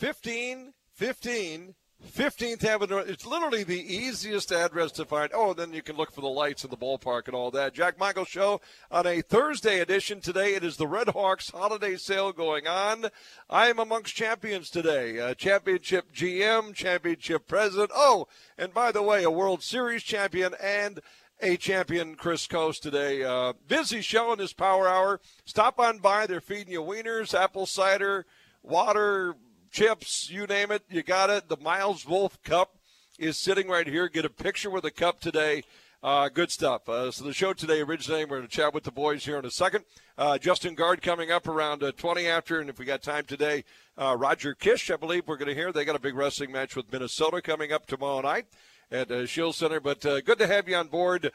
15, 15, 15th Avenue. It's literally the easiest address to find. Oh, then you can look for the lights in the ballpark and all that. Jack Michael Show on a Thursday edition today. It is the Red Hawks holiday sale going on. I am amongst champions today. Uh, championship GM, championship president. Oh, and by the way, a World Series champion and a champion, Chris Coste, today. Uh, busy show in this power hour. Stop on by. They're feeding you wieners, apple cider, water, chips, you name it, you got it. The Miles Wolff Cup is sitting right here. Get a picture with the cup today. Uh, good stuff. Uh, so the show today originating. We're going to chat with the boys here in a second. Uh, Justin Gaard coming up around uh, 20 after, and if we got time today, uh, Roger Kish, I believe we're going to hear. They got a big wrestling match with Minnesota coming up tomorrow night at uh, Scheels Center. But good to have you on board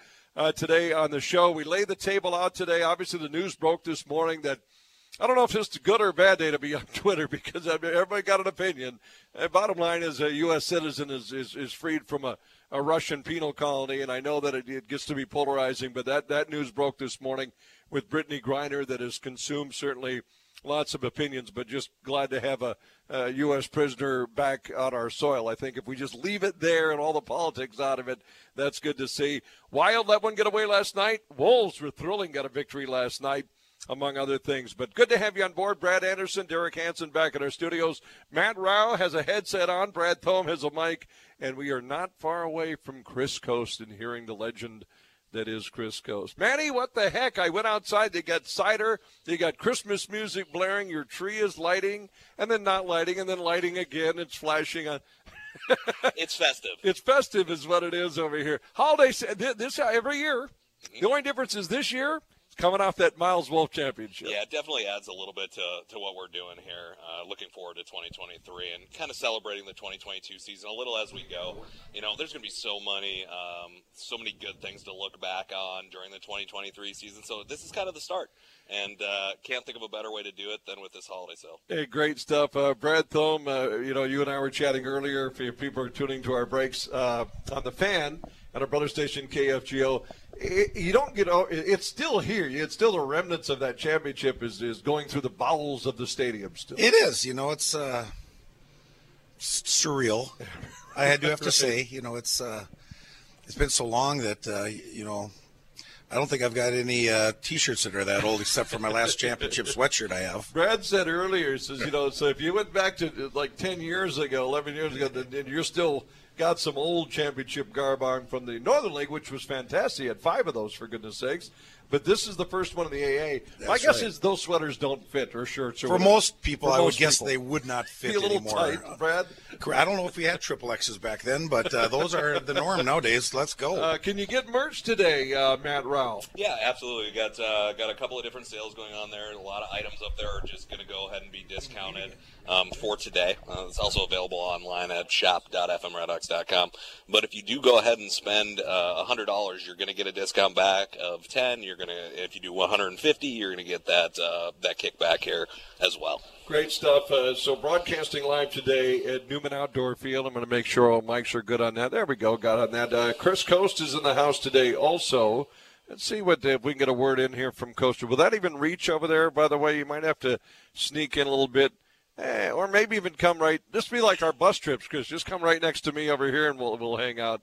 today on the show. We lay the table out today. Obviously, the news broke this morning that – I don't know if it's a good or bad day to be on Twitter because I mean, everybody got an opinion. And bottom line is a U.S. citizen is, is, is freed from a, a Russian penal colony, and I know that it, it, gets to be polarizing, but that, that news broke this morning with Brittney Griner that has consumed certainly lots of opinions, but just glad to have a, a, U.S. prisoner back on our soil. I think if we just leave it there and all the politics out of it, that's good to see. Wild let one get away last night. Wolves were thrilling, got a victory last night among other things. But good to have you on board. Brad Anderson, Derek Hansen back in our studios. Matt Rao has a headset on. Brad Thome has a mic. And we are not far away from Chris Coste and hearing the legend that is Chris Coste. Manny, what the heck? I went outside. They got cider. They got Christmas music blaring. Your tree is lighting and then not lighting and then lighting again. It's flashing on. it's festive. It's festive, is what it is over here. Holiday this every year. The only difference is this year coming off that Miles Wolff championship. Yeah, it definitely adds a little bit to, to what we're doing here. Uh, looking forward to 2023 and kind of celebrating the 2022 season a little as we go. You know, there's going to be so many, um, so many good things to look back on during the 2023 season. So this is kind of the start. And uh, can't think of a better way to do it than with this holiday sale. Hey, great stuff. Uh, Brad Thome, uh, you know, you and I were chatting earlier. If people are tuning to our breaks uh, on the fan at our brother station, KFGO, it, you don't get it's still here. It's still the remnants of that championship is, is going through the bowels of the stadium still. It is you know it's uh, surreal. I had to have to say you know it's uh, it's been so long that uh, you know I don't think I've got any uh, T-shirts that are that old, except for my last championship sweatshirt I have. Brad said earlier, says you know, so if you went back to like ten years ago, eleven years ago, then you're still got some old championship garb on from the Northern League, which was fantastic. He had five of those, for goodness sakes. But this is the first one in the AA. That's My guess right. is those sweaters don't fit or shirts. Or for whatever. most people, I would guess they would not fit Be a little anymore. Tight, Brad. I don't know if we had triple X's back then, but uh, those are the norm nowadays. Let's go. Uh, can you get merch today, uh, Matt Rao? Yeah, absolutely. We got uh, got a couple of different sales going on there. A lot of items up there are just going to go ahead and be discounted um, for today. Uh, it's also available online at shop.fmredhawks.com. But if you do go ahead and spend uh, hundred dollars, you're going to get a discount back of ten. You're going to, if you do 150, you're going to get that uh, that kickback here as well. Great stuff. Uh, so broadcasting live today at Newman Outdoor Field. I'm going to make sure all mics are good on that. There we go. Got on that. Uh, Chris Coste is in the house today also. Let's see what if we can get a word in here from Coaster. Will that even reach over there? By the way, you might have to sneak in a little bit Eh, or maybe even come right. This be like our bus trips, Chris. Just come right next to me over here, and we'll we'll hang out.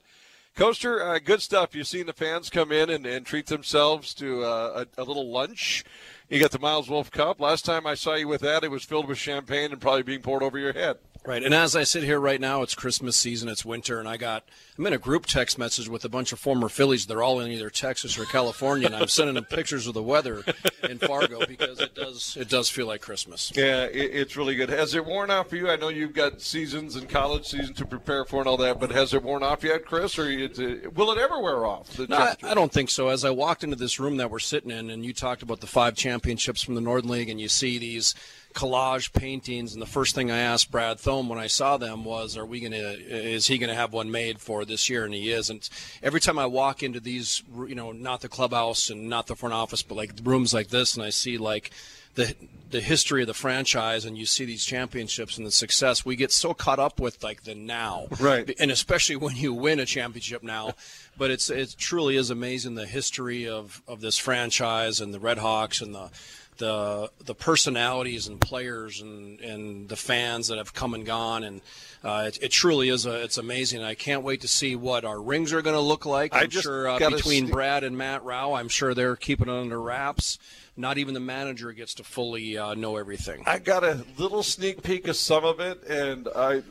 Coaster, uh, good stuff. You've seen the fans come in and, and treat themselves to uh, a, a, little lunch. You got the Miles Wolff Cup. Last time I saw you with that, it was filled with champagne and probably being poured over your head. Right, and as I sit here right now, it's Christmas season, it's winter, and I got I'm in a group text message with a bunch of former Phillies. They're all in either Texas or California, and I'm sending them pictures of the weather in Fargo because it does it does feel like Christmas. Yeah, it, it's really good. Has it worn off for you? I know you've got seasons and college season to prepare for and all that, but has it worn off yet, Chris? Or it, uh, will it ever wear off? No, I, I don't think so. As I walked into this room that we're sitting in, and you talked about the five championships from the Northern League, and you see these collage paintings, and the first thing I asked Brad Thome when I saw them was, "Are we going to? Is he going to have one made for this year?" And he is. And every time I walk into these, you know, not the clubhouse and not the front office, but like rooms like this, and I see like the the history of the franchise and you see these championships and the success we get so caught up with like the now right and especially when you win a championship now but it's it truly is amazing the history of of this franchise and the red hawks and the the the personalities and players and, and the fans that have come and gone and uh, it, it, truly is a, it's amazing. I can't wait to see what our rings are going to look like. I'm sure uh, between Brad and Matt Rao, I'm sure they're keeping it under wraps. Not even the manager gets to fully uh, know everything. I got a little sneak peek of some of it, and I,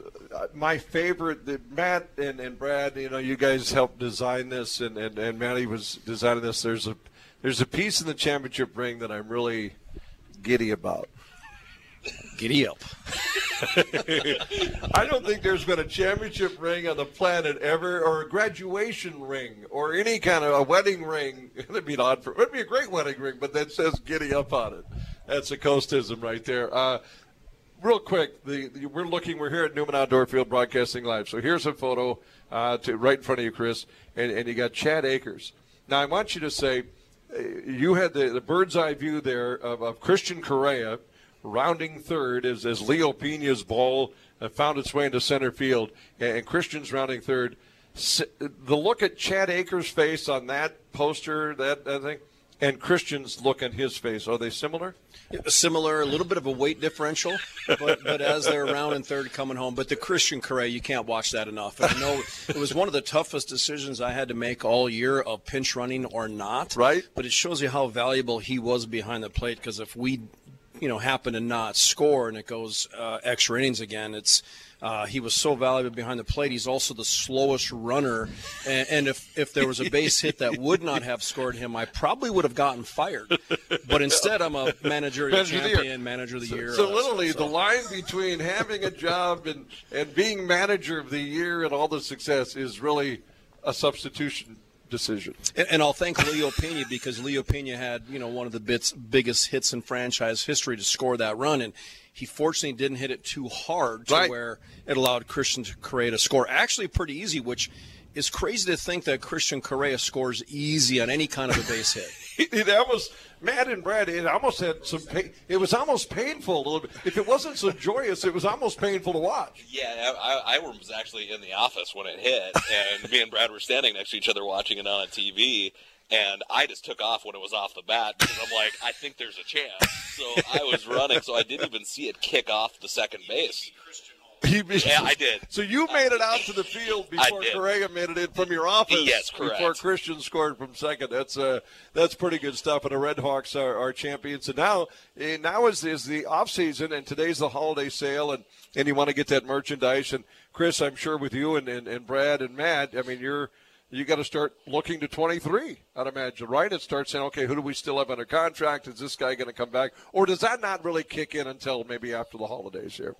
my favorite, the, Matt and, and Brad, you know, you guys helped design this, and, and, and Matty was designing this. There's a there's a piece in the championship ring that I'm really giddy about. Giddy up. I don't think there's been a championship ring on the planet ever, or a graduation ring, or any kind of a wedding ring. It'd be odd for. It'd be a great wedding ring, but that says "giddy up" on it. That's a coastism right there. Uh, real quick, the, the, we're looking. We're here at Newman Outdoor Field, broadcasting live. So here's a photo uh, to right in front of you, Chris, and, and you got Chad Akers. Now I want you to say you had the, the bird's eye view there of, of Christian Correa rounding third as, as Leo Pena's ball uh, found its way into center field, and, Christian's rounding third. The look at Chad Akers' face on that poster, that I think, and Christian's look on his face, are they similar? Similar, a little bit of a weight differential, but, but as they're around in third coming home. But the Christian Correa, you can't watch that enough. And I know it was one of the toughest decisions I had to make all year of pinch running or not. Right. But it shows you how valuable he was behind the plate because if we you know happen to not score and it goes uh, extra innings again, it's uh, he was so valuable behind the plate. He's also the slowest runner, and, and, if if there was a base hit that would not have scored him, I probably would have gotten fired. But instead, I'm a manager of champion, manager of the so, year. So literally, so. the line between having a job and and being manager of the year and all the success is really a substitution decision. And, and, I'll thank Leo Pena because Leo Pena had you know one of the bits biggest hits in franchise history to score that run, and he fortunately didn't hit it too hard to right. where it allowed Christian to create a score. Actually, pretty easy, which is crazy to think that Christian Correa scores easy on any kind of a base hit. it was Matt and Brad. It almost had some. Pain, it was almost painful a little bit. If it wasn't so joyous, it was almost painful to watch. Yeah, I, I was actually in the office when it hit, and me and Brad were standing next to each other watching it on a TV. And I just took off when it was off the bat because I'm like, I think there's a chance. So I was running, so I didn't even see it kick off the second base. yeah, I did. So you made it out to the field before Correa made it in from your office. Yes, correct. Before Christian scored from second. That's uh, that's pretty good stuff. And the Red Hawks are, are champions. And now eh, now is is the off season, and today's the holiday sale, and and you want to get that merchandise. And Chris, I'm sure with you and, and, and Brad and Matt, I mean you're you got to start looking to 23, I'd imagine, right? And start saying, okay, who do we still have under contract? Is this guy going to come back? Or does that not really kick in until maybe after the holidays here?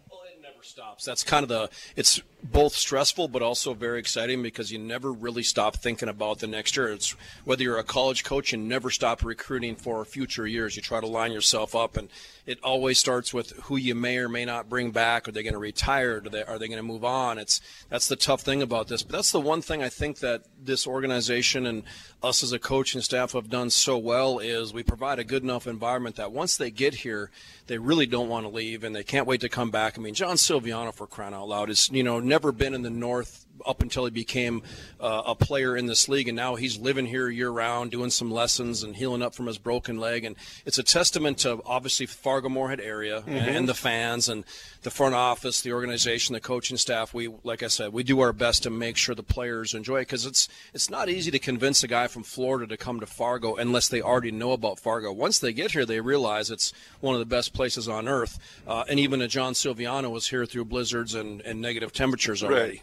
Well, stops. That's kind of the it's both stressful but also very exciting because you never really stop thinking about the next year. It's whether you're a college coach and never stop recruiting for future years. You try to line yourself up and it always starts with who you may or may not bring back. Are they going to retire? Are they, are they going to move on? It's that's the tough thing about this. But that's the one thing I think that this organization and us as a coaching staff have done so well is we provide a good enough environment that once they get here, they really don't want to leave and they can't wait to come back. I mean, John Silviano, for crying out loud, is you know never been in the North up until he became uh, a player in this league, and now he's living here year round, doing some lessons and healing up from his broken leg. And it's a testament to obviously Fargo Moorhead area mm-hmm. and the fans and the front office, the organization, the coaching staff. We, like I said, we do our best to make sure the players enjoy it because it's it's not easy to convince a guy from Florida to come to Fargo unless they already know about Fargo. Once they get here, they realize it's one of the best places on earth. Uh, and even a John Silviano was here through blizzards and, and negative temperatures already. Right.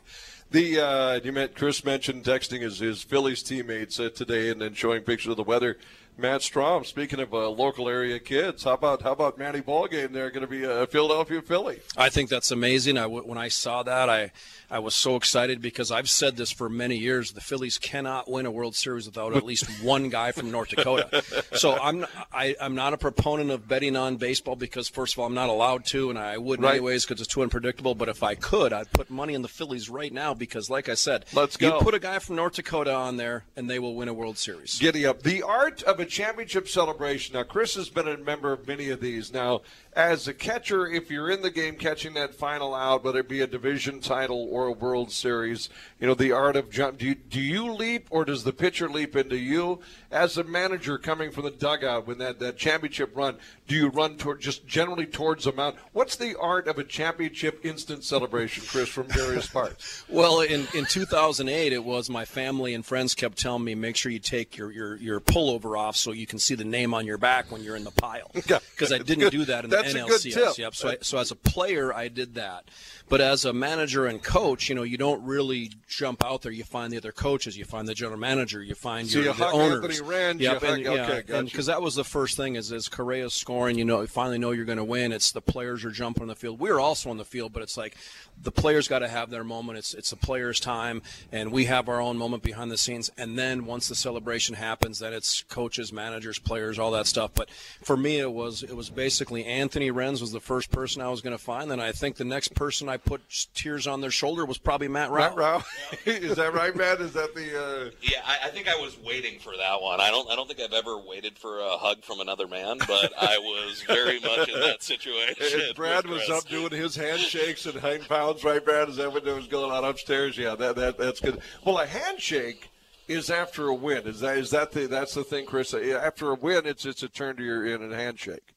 The uh, you met Chris mentioned texting his, his Phillies teammates uh, today and then showing pictures of the weather. Matt Strahm, speaking of uh, local area kids, how about how about Manny Ballgame? They're going to be a Philadelphia Philly. I think that's amazing. I when I saw that, I I was so excited because I've said this for many years. The Phillies cannot win a World Series without at least one guy from North Dakota. So I'm I, I'm not a proponent of betting on baseball because first of all I'm not allowed to, and I wouldn't right. anyways because it's too unpredictable. But if I could, I'd put money on the Phillies right now because, like I said, let's go. You put a guy from North Dakota on there, and they will win a World Series. Giddy up. The art of a championship celebration. Now, Chris has been a member of many of these. Now, as a catcher, if you're in the game catching that final out, whether it be a division title or a World Series, you know, the art of jump. Do you, do you leap or does the pitcher leap into you? As a manager coming from the dugout when that, that championship run, do you run toward just generally towards the mound? What's the art of a championship instant celebration, Chris, from various parts? well, in, in 2008, it was my family and friends kept telling me, make sure you take your, your, your pullover off so you can see the name on your back when you're in the pile. Because I didn't do that in That's the good NLCS. Yep. So, I, so as a player, I did that. But as a manager and coach, you know, you don't really jump out there. You find the other coaches, you find the general manager, you find So your you the owners. Rand, Yep, and, hug- yeah, okay, because that was the first thing is as Correa's scoring, you know, you finally know you're going to win. It's the players are jumping on the field. We're also on the field, but it's like the players got to have their moment. It's it's the players' time, and we have our own moment behind the scenes. And then once the celebration happens, then it's coaches, managers, players, all that stuff. But for me, it was it was basically Anthony Renz was the first person I was going to find. Then I think the next person I put tears on their shoulder was probably Matt Rao. Matt Rao. is that right, Matt? Is that the. Uh... Yeah, I, I think I was waiting for that one. I don't. I don't think I've ever waited for a hug from another man, but I was very much in that situation. And Brad was Chris. up doing his handshakes and hang pounds, right, Brad? Is that what was going on upstairs? Yeah, that, that that's good. Well, a handshake is after a win. Is that is that the that's the thing, Chris? After a win, it's it's a turn to your in and handshake.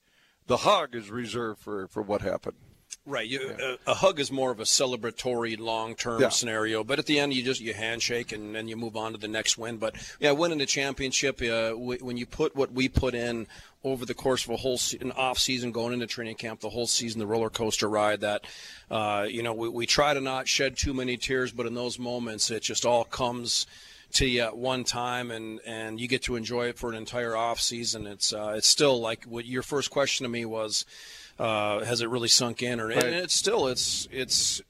The hug is reserved for for what happened. Right. You, a, a hug is more of a celebratory, long-term Yeah. scenario. But at the end, you just you handshake and then you move on to the next win. But yeah, winning the championship, uh, w- when you put what we put in over the course of a whole se- an off season, going into training camp, the whole season, the roller coaster ride. That uh, you know, we, we try to not shed too many tears, but in those moments, it just all comes to you at one time and and you get to enjoy it for an entire off season it's uh, it's still like what your first question to me was uh, has it really sunk in or Right. and it's still it's it's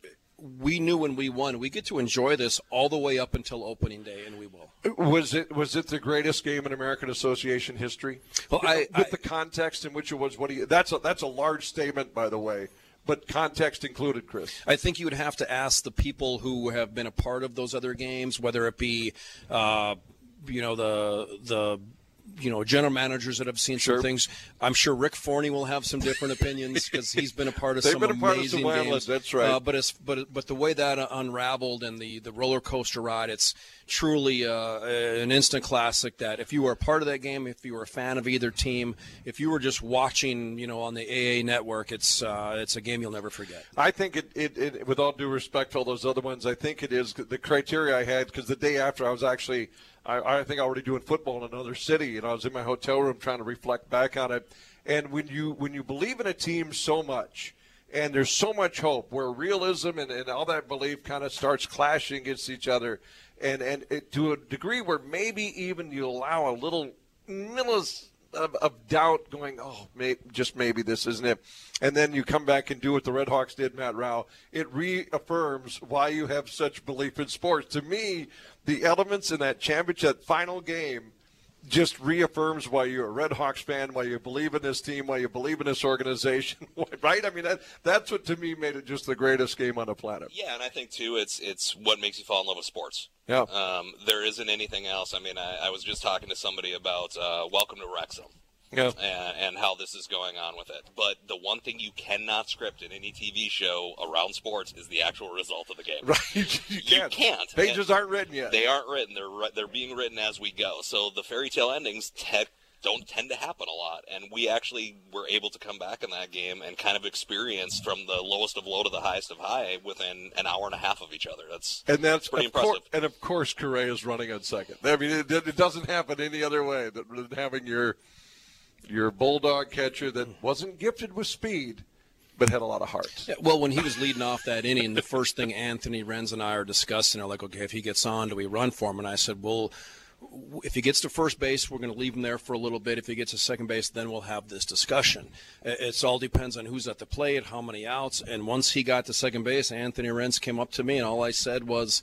we knew when we won we get to enjoy this all the way up until opening day and we will Was it was it the greatest game in American Association history? Well, I- with I- the context in which it was. What do you? That's a that's a large statement, by the way. But context included, Chris. I think you would have to ask the people who have been a part of those other games, whether it be, uh, you know, the the you know general managers that have seen Sure. some things. I'm sure Rick Forney will have some different opinions because he's been a part of They've some been a part of some games. that's right. Uh, but it's but but the way that unraveled and the the roller coaster ride, it's truly uh, an instant classic. That if you were a part of that game, if you were a fan of either team, if you were just watching, you know, on the AA network, it's uh, it's a game you'll never forget. I think it, it, it, with all due respect to all those other ones, I think it is the criteria I had because the day after I was actually, I, think I think already doing football in another city, and I was in my hotel room trying to reflect back on it. And when you when you believe in a team so much, and there's so much hope, where realism and, and all that belief kind of starts clashing against each other, and and it, to a degree where maybe even you allow a little millis of, of doubt going, oh, may, just maybe this isn't it. And then you come back and do what the Red Hawks did, Matt Rao. It reaffirms why you have such belief in sports. To me, the elements in that championship final game just reaffirms why you're a Red Hawks fan, why you believe in this team, why you believe in this organization, right? I mean, that, that's what to me made it just the greatest game on the planet. Yeah, and I think too, it's it's what makes you fall in love with sports. Yeah. Um, there isn't anything else. I mean, I, I was just talking to somebody about uh, Welcome to Wrexham. Yeah. and, and how this is going on with it. But the one thing you cannot script in any TV show around sports is the actual result of the game. Right? you can't. can't. Pages aren't written yet. They aren't written. They're they're being written as we go. So the fairy tale endings te- don't tend to happen a lot, and we actually were able to come back in that game and kind of experience from the lowest of low to the highest of high within an hour and a half of each other. That's And that's pretty course, impressive. and of course, Correa is running on second. I mean, it, it doesn't happen any other way than having your your bulldog catcher that wasn't gifted with speed, but had a lot of heart. Yeah, well, when he was leading off that inning, the first thing Anthony Renz and I are discussing are like, okay, if he gets on, do we run for him? And I said, well, if he gets to first base, we're going to leave him there for a little bit. If he gets to second base, then we'll have this discussion. It all depends on who's at the plate, how many outs. And once he got to second base, Anthony Renz came up to me, and all I said was,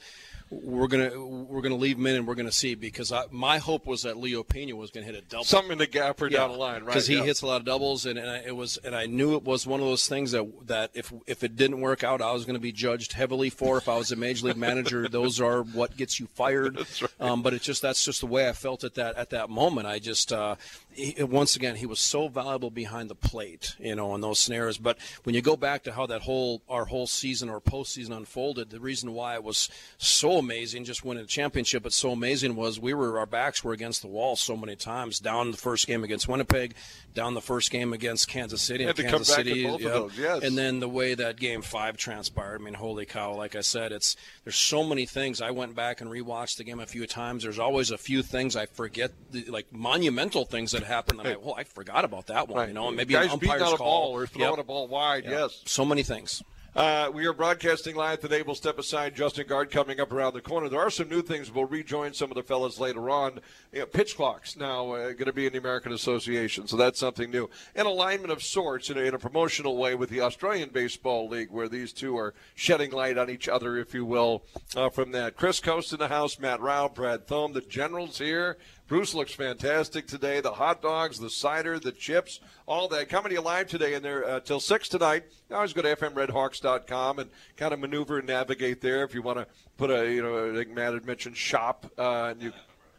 we're gonna we're gonna leave him in and we're gonna see because I, my hope was that Leo Pena was gonna hit a double. Something in the gap or down the line, right? Because he Yeah. hits a lot of doubles, and, and I, it was and I knew it was one of those things that that if if it didn't work out, I was going to be judged heavily for. If I was a major league manager, those are what gets you fired. um, but it's just that's just the way I felt at that at that moment. I just uh, he, once again he was so valuable behind the plate, you know, in those scenarios. But when you go back to how that whole our whole season or postseason unfolded, the reason why it was so amazing, just winning a championship, but so amazing was we were our backs were against the wall so many times. Down the first game against Winnipeg, down the first game against Kansas City, and Kansas City, yep. those, yes. and then the way that game five transpired. I mean, holy cow! Like I said, it's there's so many things. I went back and rewatched the game a few times. There's always a few things I forget, like monumental things that happened. That I, well, I forgot about that one. You know, and maybe guys an beating umpire's out a call ball or throwing Yep. a ball wide. Yep. Yes. so many things. Uh, we are broadcasting live today. We'll step aside. Justin Gaard coming up around the corner. There are some new things. We'll rejoin some of the fellas later on. You know, pitch clocks now uh, going to be in the American Association, so that's something new. An alignment of sorts in a, in a promotional way with the Australian Baseball League, where these two are shedding light on each other, if you will, uh, from that. Chris Coste in the house, Matt Rao, Brad Thome, the Generals here. Bruce looks fantastic today. The hot dogs, the cider, the chips, all that coming to you live today and there uh, till six tonight. You always go to fmredhawks.com and kind of maneuver and navigate there if you want to put a you know I think Matt had mentioned shop uh, and you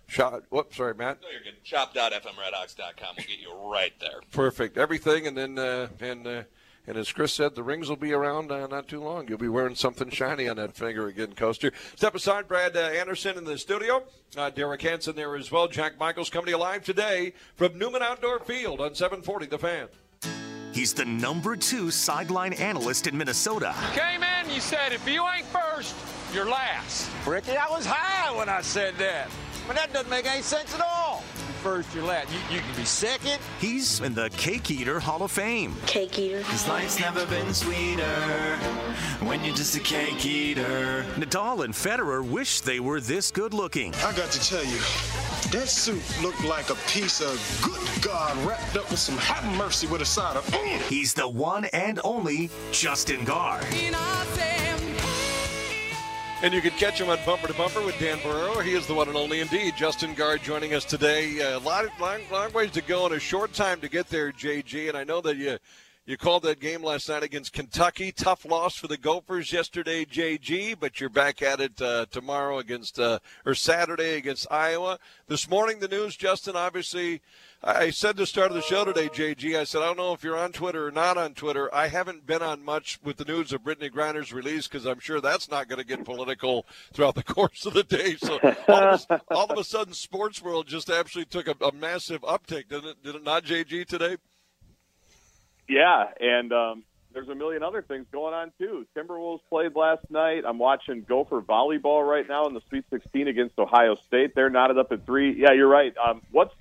shop. Whoops, sorry, Matt. No, you're good. Shop.fmredhawks.com will get you right there. Perfect. Everything, and then uh, and uh, and as Chris said, the rings will be around uh, not too long. You'll be wearing something shiny on that finger again, Coaster. Step aside, Brad uh, Anderson in the studio. Uh, Derek Hansen there as well. Jack Michaels coming to you live today from Newman Outdoor Field on 740 The Fan. He's the number two sideline analyst in Minnesota. Came in, you said, if you ain't first, you're last. Ricky, I was high when I said that. But that doesn't make any sense at all. First, you're last. You, you can be second. He's in the Cake Eater Hall of Fame. Cake eater. His life's never been sweeter when you're just a cake eater. Nadal and Federer wish they were this good looking. I got to tell you, that suit looked like a piece of good God wrapped up with some have mercy with a side of. Mm. He's the one and only Justin Gaard. And you can catch him on Bumper to Bumper with Dan Barreiro. He is the one and only indeed. Justin Gaard joining us today. A lot, long, long ways to go and a short time to get there, JG. And I know that you you called that game last night against Kentucky. Tough loss for the Gophers yesterday, JG. But you're back at it uh, tomorrow against uh, or Saturday against Iowa. This morning, the news, Justin. Obviously, I said the start of the show today, JG. I said I don't know if you're on Twitter or not on Twitter. I haven't been on much with the news of Brittney Griner's release because I'm sure that's not going to get political throughout the course of the day. So all of a, all of a sudden, sports world just actually took a, a massive uptick, didn't it? Did it not, JG today? Yeah, and um, there's a million other things going on too. Timberwolves played last night. I'm watching Gopher volleyball right now in the Sweet 16 against Ohio State. They're knotted up at three. Yeah, you're right. Um, what's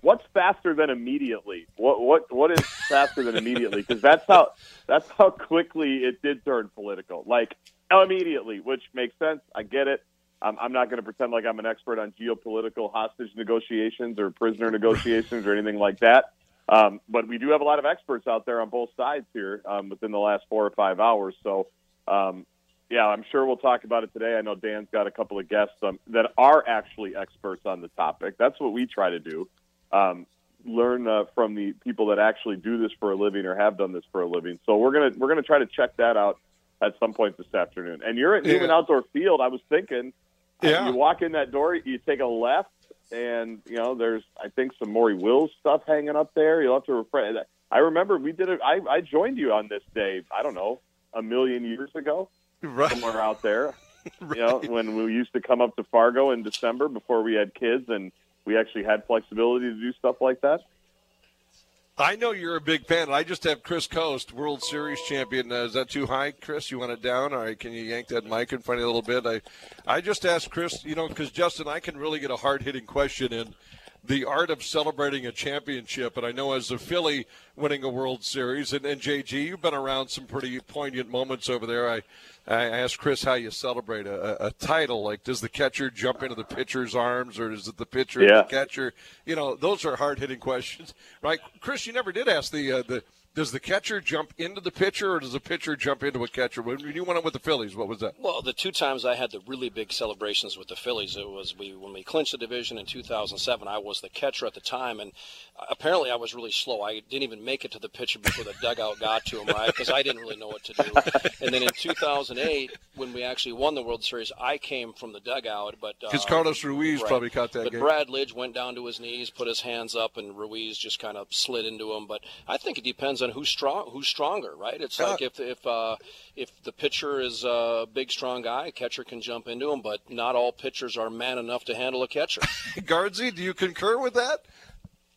what's faster than immediately? What what what is faster than immediately? Because that's how that's how quickly it did turn political. Like immediately, which makes sense. I get it. I'm, I'm not going to pretend like I'm an expert on geopolitical hostage negotiations or prisoner negotiations or anything like that. Um, but we do have a lot of experts out there on both sides here um, within the last four or five hours. So, um, yeah, I'm sure we'll talk about it today. I know Dan's got a couple of guests um, that are actually experts on the topic. That's what we try to do. Um, learn uh, from the people that actually do this for a living or have done this for a living. So we're gonna we're gonna try to check that out at some point this afternoon. And you're at Newman Yeah. Outdoor Field. I was thinking, Yeah. you walk in that door, you take a left, and you know there's I think some Maury Wills stuff hanging up there. You'll have to refresh. I remember we did it. I, I joined you on this day. I don't know a million years ago, Right. somewhere out there. You know when we used to come up to Fargo in December before we had kids, and we actually had flexibility to do stuff like that. I know you're a big fan. I just have Chris Coste, World Series champion. Uh, is that too high, Chris? You want it down? All right, can you yank that mic in front of you a little bit? I, I just asked Chris, you know, because Justin, I can really get a hard hitting question in the art of celebrating a championship. And I know as a Philly winning a World Series, and, and JG, you've been around some pretty poignant moments over there. I, I asked Chris how you celebrate a, a, title. Like, does the catcher jump into the pitcher's arms, or is it the pitcher and Yeah. the catcher? You know, those are hard hitting questions, right? Chris, you never did ask the uh, the does the catcher jump into the pitcher or does the pitcher jump into a catcher? When you went up with the Phillies, what was that? Well, the two times I had the really big celebrations with the Phillies, it was we when we clinched the division in 2007. I was the catcher at the time, and apparently I was really slow. I didn't even make it to the pitcher before the dugout got to him, right? Because I didn't really know what to do. And then in 2008, when we actually won the World Series, I came from the dugout, but because uh, Carlos Ruiz right. probably caught that but game. Brad Lidge went down to his knees, put his hands up, and Ruiz just kind of slid into him. But I think it depends on who's strong, who's stronger, right? It's like if if uh, if the pitcher is a big, strong guy, a catcher can jump into him, but not all pitchers are man enough to handle a catcher. Guardsy, do you concur with that?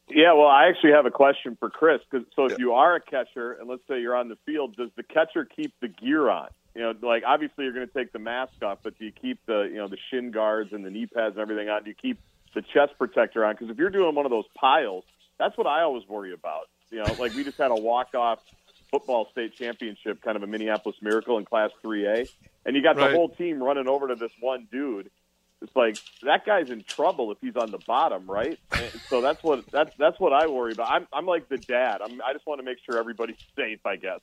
Yeah, well, I actually have a question for Chris. Cause, so, if you are a catcher, and let's say you're on the field, does the catcher keep the gear on? You know, like obviously you're going to take the mask off, but do you keep the you know the shin guards and the knee pads and everything on? Do you keep the chest protector on? Because if you're doing one of those piles, that's what I always worry about. You know, like we just had a walk off football state championship, kind of a Minneapolis Miracle in Class 3A, and you got Right. the whole team running over to this one dude. It's like that guy's in trouble if he's on the bottom, right? And so that's what that's that's what I worry about. I'm I'm like the dad. I'm, I just want to make sure everybody's safe, I guess.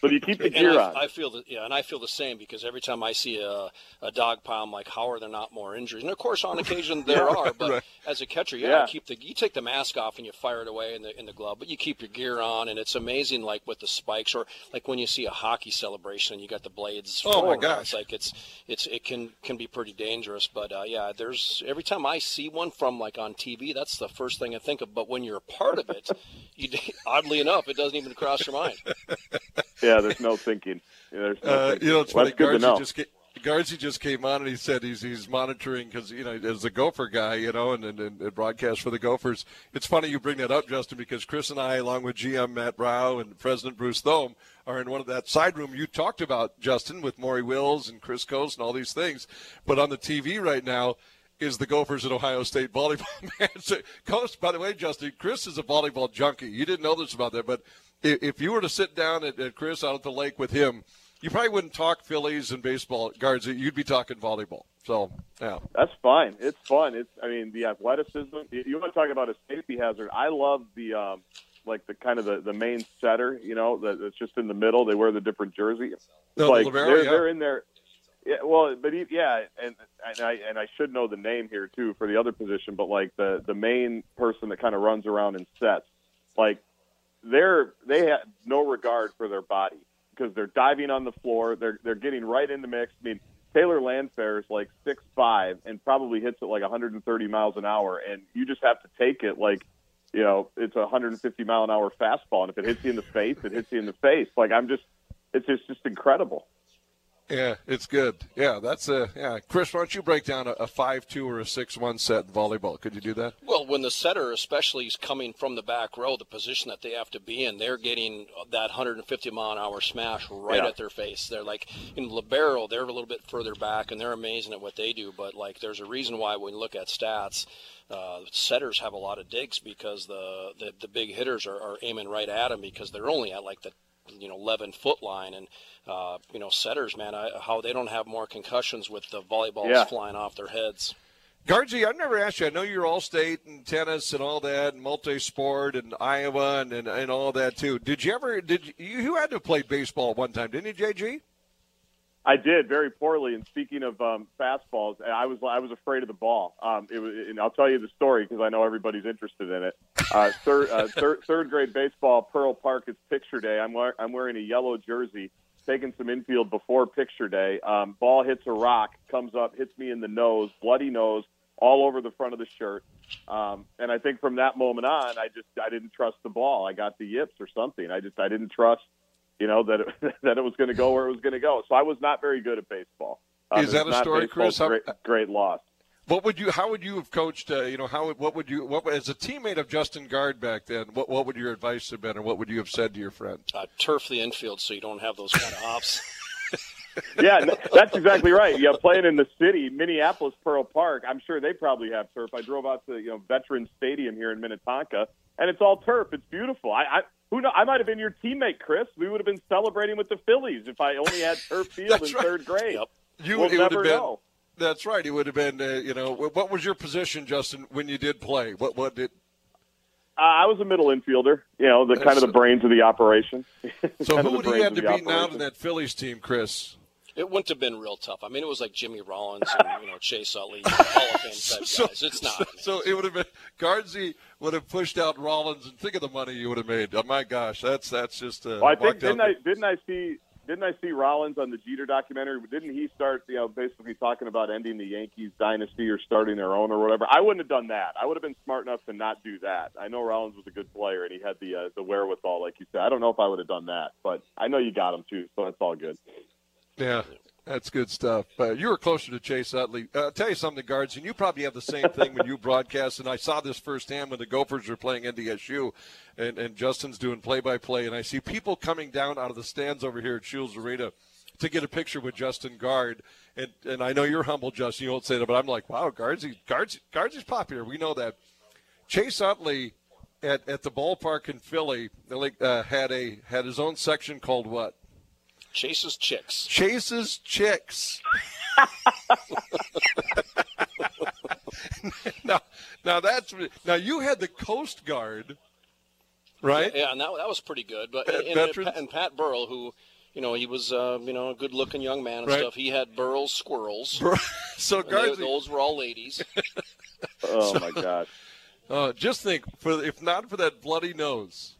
So you keep the gear I, on. I feel that, yeah, and I feel the same because every time I see a, a dog pile, I'm like, how are there not more injuries? And of course, on occasion there are, but right. as a catcher, yeah, Yeah. keep the you take the mask off and you fire it away in the in the glove, but you keep your gear on, and it's amazing, like with the spikes, or like when you see a hockey celebration and you got the blades. Oh, my gosh. It's like it's it's it can can be pretty dangerous, but uh, yeah, there's every time I see one from like on TV, that's the first thing I think of. But when you're a part of it, you oddly enough, it doesn't even cross your mind. yeah, there's no thinking. Yeah, there's no Uh, thinking. you know, it's Well, funny. that's good to know. Guardsy just, ca- Guardsy just came on and he said he's he's monitoring because you know as a Gopher guy, you know, and, and, and broadcast for the Gophers. It's funny you bring that up, Justin, because Chris and I, along with GM Matt Brow and President Bruce Thome, are in one of that side room you talked about, Justin, with Maury Wills and Chris Coste and all these things. But on the TV right now is the Gophers at Ohio State volleyball match. Coste, by the way, Justin, Chris is a volleyball junkie. You didn't know this about that, but if, you were to sit down at, at Chris out at the lake with him, you probably wouldn't talk Phillies and baseball guards. You'd be talking volleyball. So, yeah. That's fine. It's fun. It's I mean the athleticism. You want to talk about a safety hazard? I love the um, like the kind of the, the main setter. You know that, that's just in the middle. They wear the different jersey. It's No, the like libero, they're yeah. they're in there. Yeah, well, but he, yeah, and and I and I should know the name here too for the other position. But like the the main person that kind of runs around and sets, like they're they have no regard for their body because they're diving on the floor. They're they're getting right in the mix. I mean, Taylor Landfair is like six five and probably hits it like 130 miles an hour, and you just have to take it like you know it's a 150 mile an hour fastball, and if it hits you in the face, it hits you in the face. Like I'm just, it's just just incredible. Yeah, it's good. Yeah, that's a yeah. Chris, why don't you break down a, a five-two or a six-one set in volleyball? Could you do that? Well, when the setter, especially, is coming from the back row, the position that they have to be in, they're getting that 150 mile an hour smash right Yeah. at their face. They're like in libero, they're a little bit further back, and they're amazing at what they do. But like, there's a reason why when you look at stats, uh, setters have a lot of digs because the the, the big hitters are, are aiming right at them because they're only at like the you know 11 foot line and uh, you know setters man I, how they don't have more concussions with the volleyballs Yeah. flying off their heads Guardsy, I've never asked you. I know you're all state and tennis and all that, and multi-sport and Iowa and, and, and all that too. Did you ever? Did you, you had to play baseball one time, didn't you, JG? I did very poorly. And speaking of um, fastballs, I was I was afraid of the ball. Um, it was, and I'll tell you the story because I know everybody's interested in it. Uh, third, uh, third grade baseball, Pearl Park is picture day. I'm I'm wearing a yellow jersey, taking some infield before picture day. Um, ball hits a rock, comes up, hits me in the nose, bloody nose, all over the front of the shirt. Um, and I think from that moment on, I just I didn't trust the ball. I got the yips or something. I just I didn't trust you know that it, that it was going to go where it was going to go. So I was not very good at baseball. Um, Is that a story, Chris? How- Great, great loss. What would you? How would you have coached? Uh, you know, how? What would you? What as a teammate of Justin Gaard back then? What What would your advice have been, or what would you have said to your friend? uh, turf the infield so you don't have those kind of hops Yeah, that's exactly right. Yeah, playing in the city, Minneapolis Pearl Park. I'm sure they probably have turf. I drove out to you know Veterans Stadium here in Minnetonka, and it's all turf. It's beautiful. I, I who know? I might have been your teammate, Chris. We would have been celebrating with the Phillies if I only had turf field in right. third grade. Yep. You We'll would never been. know. That's right. It would have been. Uh, you know, what was your position, Justin, when you did play? What What did? Uh, I was a middle infielder, you know, the kind of the brains of the operation. So who would he have to beat now in that Phillies team, Chris? It wouldn't have been real tough. I mean, it was like Jimmy Rollins and you know Chase Utley, Hall of Fame type So- guys. It's not. So, so it would have been Guardsy would have pushed out Rollins, and think of the money you would have made. Oh my gosh, that's that's just. Uh, Well, I think walked didn't out- I didn't I see didn't I see Rollins on the Jeter documentary? Didn't he start you know basically talking about ending the Yankees dynasty or starting their own or whatever? I wouldn't have done that. I would have been smart enough to not do that. I know Rollins was a good player and he had the uh, the wherewithal, like you said. I don't know if I would have done that, but I know you got him too, so that's all good. Yeah, that's good stuff. Uh, you were closer to Chase Utley. Uh, I'll tell you something, guards, and you probably have the same thing when you broadcast. And I saw this firsthand when the Gophers were playing NDSU, and, and Justin's doing play-by-play, and I see people coming down out of the stands over here at Scheels Arena to get a picture with Justin Gaard. And and I know you're humble, Justin. You won't say that, but I'm like, wow, Guardsy, Guards, guards is popular. We know that. Chase Utley at, at the ballpark in Philly uh, had a had his own section called what? Chase's chicks. Chases chicks. now, now that's now you had the Coast Guard, right? Yeah, and that, that was pretty good. But Pat- and, veterans? and Pat Burrell, who, you know, he was, uh, you know, a good-looking young man and Right. stuff. He had Burrell's squirrels. so And they- Guardsy, those were all ladies. Oh my God! uh, just think, for if not for that bloody nose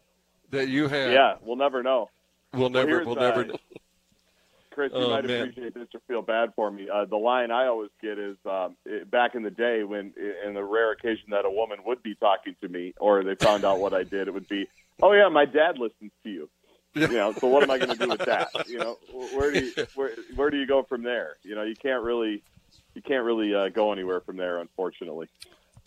that you had, Yeah, we'll never know. We'll never, we'll never. uh, know. Chris, you Oh, might man. appreciate this or feel bad for me. Uh, the line I always get is um, it, back in the day when, in the rare occasion that a woman would be talking to me or they found out what I did, it would be, "Oh yeah, my dad listens to you." You know, so what am I going to do with that? You know, where do you where where do you go from there? You know, you can't really you can't really uh, go anywhere from there, unfortunately.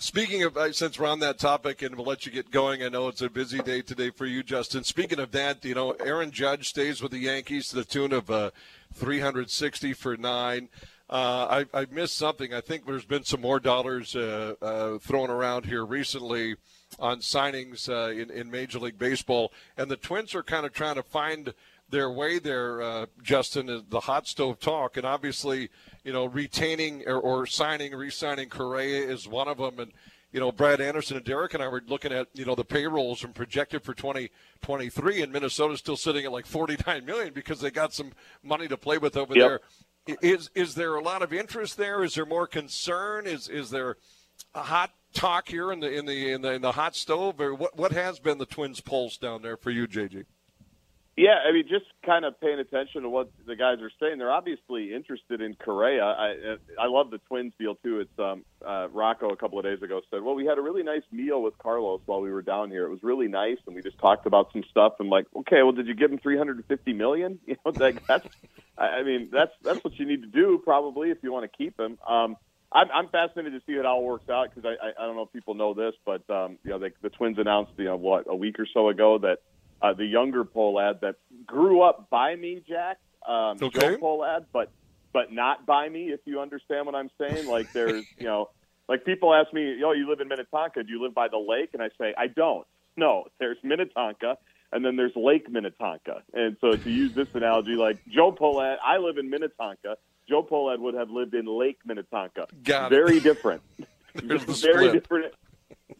Speaking of, uh, since we're on that topic, and we'll let you get going. I know it's a busy day today for you, Justin. Speaking of that, you know, Aaron Judge stays with the Yankees to the tune of uh, 360 for nine. Uh, I, I missed something. I think there's been some more dollars uh, uh, thrown around here recently on signings uh, in, in Major League Baseball, and the Twins are kind of trying to find their way there, Justin, the hot stove talk, and obviously, you know, retaining or, or signing, re-signing Correa is one of them, and you know, Brad Anderson and Derek and I were looking at you know the payrolls and projected for 2023, and Minnesota's still sitting at like 49 million because they got some money to play with over Yep. there. Is is there a lot of interest there? Is there more concern? Is is there a hot talk here in the in the in the, in the hot stove, or what what has been the Twins' pulse down there for you, JJ? Yeah, I mean, just kind of paying attention to what the guys are saying. They're obviously interested in Correa. I I love the Twins deal too. It's um, uh, Rocco a couple of days ago said, "Well, we had a really nice meal with Carlos while we were down here. It was really nice, and we just talked about some stuff." And like, okay, well, did you give him three hundred and fifty million? You know, like that's. I mean, that's that's what you need to do probably if you want to keep him. Um, I'm, I'm fascinated to see how it all works out because I, I I don't know if people know this, but um, you know, they, the Twins announced you know what a week or so ago that uh, the younger Pohlad that grew up by me, Jack, um, Okay. Joe Pohlad, but but not by me. If you understand what I'm saying, like there's you know, like people ask me, yo, you live in Minnetonka? Do you live by the lake? And I say, I don't. No, there's Minnetonka, and then there's Lake Minnetonka. And so to use this analogy, like Joe Pohlad, I live in Minnetonka. Joe Pohlad would have lived in Lake Minnetonka. Got it. Very different. There's very split. different.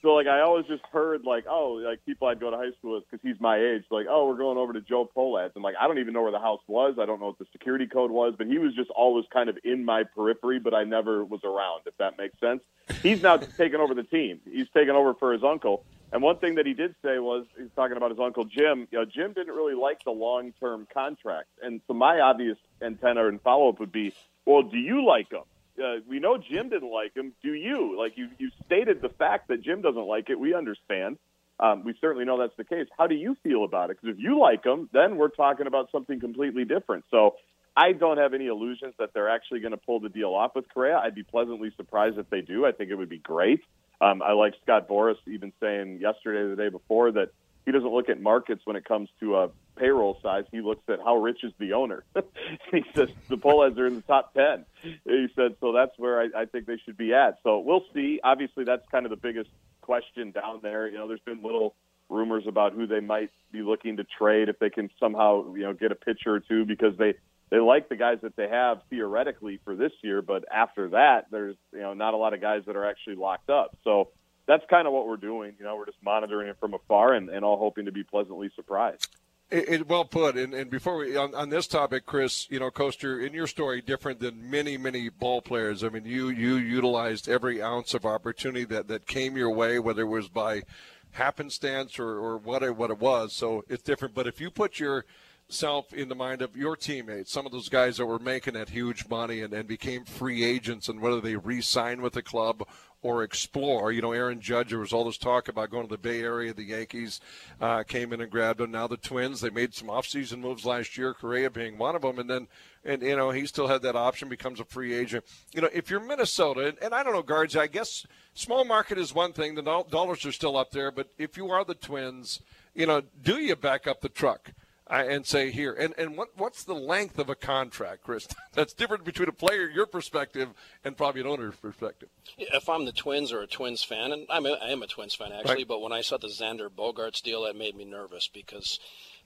So like I always just heard like oh like people I'd go to high school with because he's my age like oh we're going over to Joe Pohlad's and like I don't even know where the house was I don't know what the security code was but he was just always kind of in my periphery but I never was around if that makes sense. He's now taken over the team. He's taken over for his uncle. And one thing that he did say was he's talking about his uncle Jim. You know, Jim didn't really like the long term contract. And so my obvious antenna and follow up would be, well, do you like him? Uh, we know Jim didn't like him. Do you? Like you, you stated the fact that Jim doesn't like it. We understand. Um, we certainly know that's the case. How do you feel about it? Because if you like him, then we're talking about something completely different. So I don't have any illusions that they're actually going to pull the deal off with Correa. I'd be pleasantly surprised if they do. I think it would be great. Um, I like Scott Boras even saying yesterday the day before that he doesn't look at markets when it comes to uh, payroll size. He looks at how rich is the owner. he says the Pohlads are in the top 10. He said, so that's where I, I think they should be at. So we'll see. Obviously, that's kind of the biggest question down there. You know, there's been little rumors about who they might be looking to trade if they can somehow, you know, get a pitcher or two because they, they like the guys that they have theoretically for this year, but after that, there's you know not a lot of guys that are actually locked up. So that's kind of what we're doing. You know, we're just monitoring it from afar and, and all hoping to be pleasantly surprised. It, it, well put. And, and before we on, on this topic, Chris, you know, Coaster, in your story, different than many many ball players. I mean, you you utilized every ounce of opportunity that that came your way, whether it was by happenstance or or what it, what it was. So it's different. But if you put your self in the mind of your teammates, some of those guys that were making that huge money and, and became free agents, and whether they re-sign with the club or explore. You know, Aaron Judge, there was all this talk about going to the Bay Area. The Yankees uh, came in and grabbed him. Now the Twins, they made some offseason moves last year, Correa being one of them, and then and you know he still had that option, becomes a free agent. You know, if you're Minnesota, and, and I don't know, guards, I guess small market is one thing. The dollars are still up there, but if you are the Twins, you know, do you back up the truck? And say here. And and what what's the length of a contract, Chris? That's different between a player, your perspective, and probably an owner's perspective. If I'm the Twins or a Twins fan, and I'm a, I am a Twins fan actually, right. but when I saw the Xander Bogaerts deal, that made me nervous because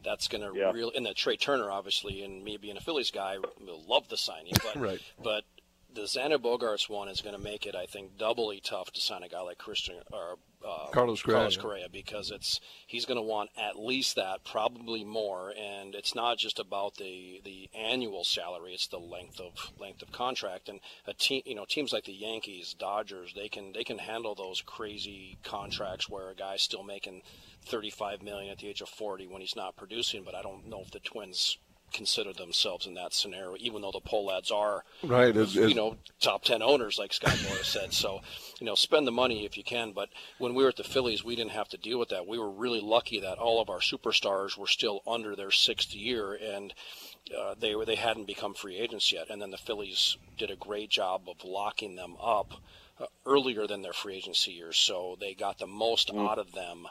that's going to yeah. really. And the Trea Turner, obviously, and me being a Phillies guy, will love the signing, but right. but the Xander Bogaerts one is going to make it, I think, doubly tough to sign a guy like Christian or uh, Carlos Correa. Carlos Correa because it's he's going to want at least that, probably more, and it's not just about the the annual salary; it's the length of length of contract. And a team, you know, teams like the Yankees, Dodgers, they can they can handle those crazy contracts where a guy's still making 35 million at the age of 40 when he's not producing. But I don't know if the Twins consider themselves in that scenario, even though the Pohlads are right, as, you know, top ten owners, like Scott Boras said. So, you know, spend the money if you can. But when we were at the Phillies, we didn't have to deal with that. We were really lucky that all of our superstars were still under their sixth year, and uh, they were they hadn't become free agents yet. And then the Phillies did a great job of locking them up. Uh, earlier than their free agency years, so they got the most mm. out of them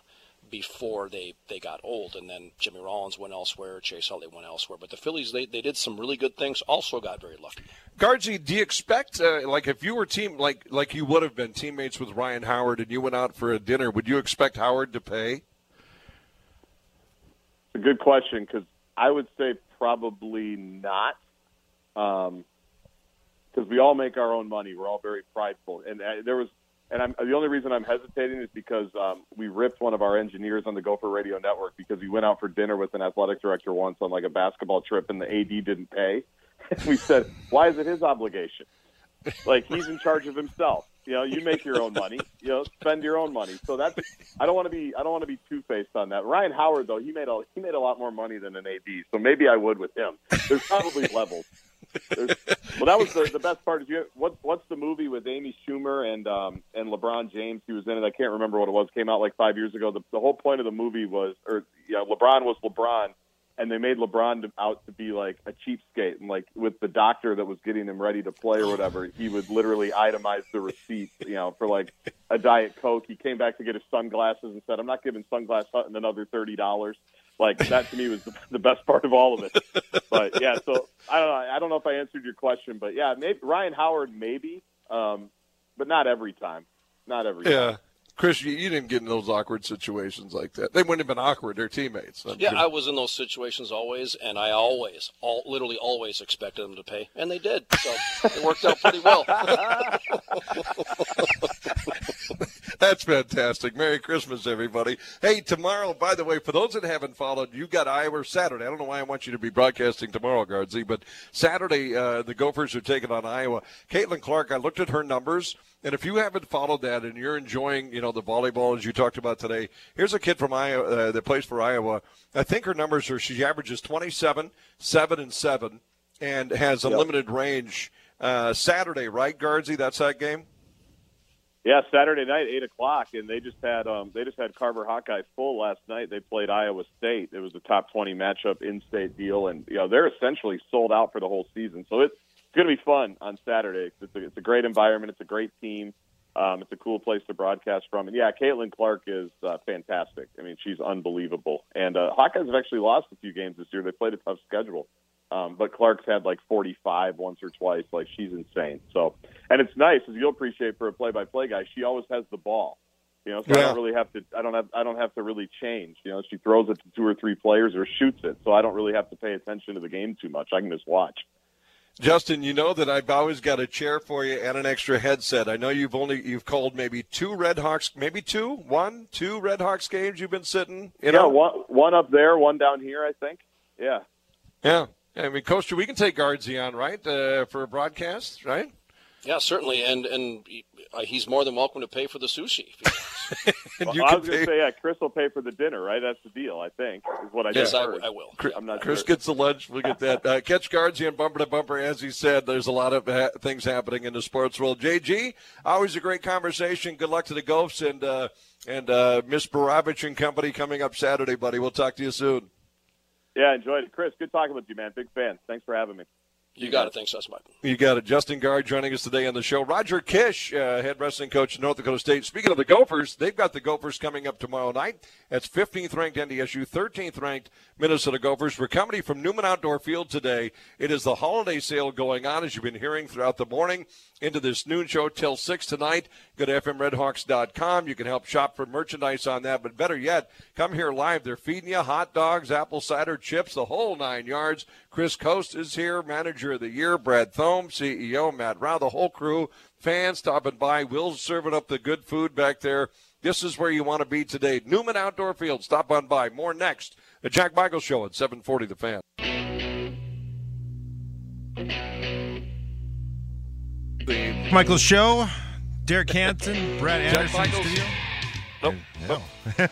before they, they got old. And then Jimmy Rollins went elsewhere, Chase Utley went elsewhere. But the Phillies, they, they did some really good things, also got very lucky. Guardsy, do you expect, uh, like, if you were team, like, like you would have been teammates with Ryan Howard and you went out for a dinner, would you expect Howard to pay? It's a good question because I would say probably not. Um, because we all make our own money. We're all very prideful. And uh, there was and I'm, the only reason I'm hesitating is because um, we ripped one of our engineers on the Gopher Radio Network because he went out for dinner with an athletic director once on like a basketball trip, and the AD didn't pay. we said, "Why is it his obligation? Like he's in charge of himself. You know, you make your own money. You know, spend your own money. So that's I don't want to be I don't want to be two faced on that. Ryan Howard though, he made a he made a lot more money than an AD, so maybe I would with him. There's probably levels well, that was the, the best part. Is you what what's the movie with Amy Schumer and um and LeBron James? He was in it. I can't remember what it was. Came out like five years ago. The, the whole point of the movie was, or yeah, LeBron was LeBron, and they made LeBron to, out to be like a cheapskate, and like with the doctor that was getting him ready to play or whatever, he would literally itemize the receipt, you know, for like a diet coke. He came back to get his sunglasses and said, "I'm not giving Sunglass Hutton another thirty dollars." Like that to me was the, the best part of all of it. But yeah, so I don't know. I don't know if I answered your question, but yeah, maybe Ryan Howard, maybe, um, but not every time. Not every yeah. time. Chris, you, you, didn't get in those awkward situations like that. They wouldn't have been awkward. They're teammates. I'm yeah, sure. I was in those situations always, and I always, all, literally always expected them to pay, and they did. So it worked out pretty well. That's fantastic. Merry Christmas, everybody. Hey, tomorrow, by the way, for those that haven't followed, you got Iowa Saturday. I don't know why I want you to be broadcasting tomorrow, Guardsy, but Saturday, uh, the Gophers are taking on Iowa. Caitlin Clark, I looked at her numbers. And if you haven't followed that and you're enjoying, you know, the volleyball as you talked about today, here's a kid from Iowa uh, that plays for Iowa. I think her numbers are she averages 27, seven and seven, and has a yep. limited range. Uh, Saturday, right, Guardsy? That's that game. Yeah, Saturday night, eight o'clock, and they just had um, they just had Carver Hawkeye full last night. They played Iowa State. It was a top twenty matchup, in-state deal, and you know they're essentially sold out for the whole season. So it's going to be fun on Saturday. It's a, it's a great environment. It's a great team. Um, it's a cool place to broadcast from. And yeah, Caitlin Clark is uh, fantastic. I mean, she's unbelievable. And uh, Hawkeyes have actually lost a few games this year. They played a tough schedule. Um, but Clark's had like 45 once or twice. Like she's insane. So, and it's nice as you'll appreciate for a play-by-play guy. She always has the ball. You know, so yeah. I don't really have to. I don't have. I don't have to really change. You know, she throws it to two or three players or shoots it, so I don't really have to pay attention to the game too much. I can just watch. Justin, you know that I've always got a chair for you and an extra headset. I know you've only you've called maybe two Red Hawks, maybe two, one, two Red Hawks games. You've been sitting. You yeah, know? one one up there, one down here. I think. Yeah. Yeah. I mean, Coaster, we can take Guardsy on, right, uh, for a broadcast, right? Yeah, certainly, and and uh, he's more than welcome to pay for the sushi. well, I was going to say, yeah, Chris will pay for the dinner, right? That's the deal, I think, is what I yes, just I, heard. I will. Chris, I'm not Chris sure. gets the lunch. We'll get that. Uh, catch Guardsy on Bumper to Bumper. As he said, there's a lot of ha- things happening in the sports world. JG, always a great conversation. Good luck to the Gophs and uh, and uh, Miss Baravich and company coming up Saturday, buddy. We'll talk to you soon. Yeah, enjoyed it. Chris, good talking with you, man. Big fan. Thanks for having me. You got it. Thanks, that's Mike. You got it. Justin Gaard joining us today on the show. Roger Kish, uh, head wrestling coach at North Dakota State. Speaking of the Gophers, they've got the Gophers coming up tomorrow night. That's 15th ranked NDSU, 13th ranked Minnesota Gophers. We're coming from Newman Outdoor Field today. It is the holiday sale going on, as you've been hearing throughout the morning, into this noon show till 6 tonight. Go to FMRedHawks.com. You can help shop for merchandise on that. But better yet, come here live. They're feeding you hot dogs, apple cider, chips, the whole nine yards. Chris Coste is here, manager of the year. Brad Thome, CEO. Matt Rao, the whole crew. Fans stopping by. Will's serving up the good food back there. This is where you want to be today. Newman Outdoor Field. Stop on by. More next. The Jack Michael Show at 740 The Fan. The Michael's show. Derek Hanson, Brad Anderson studio. Nope. Nope.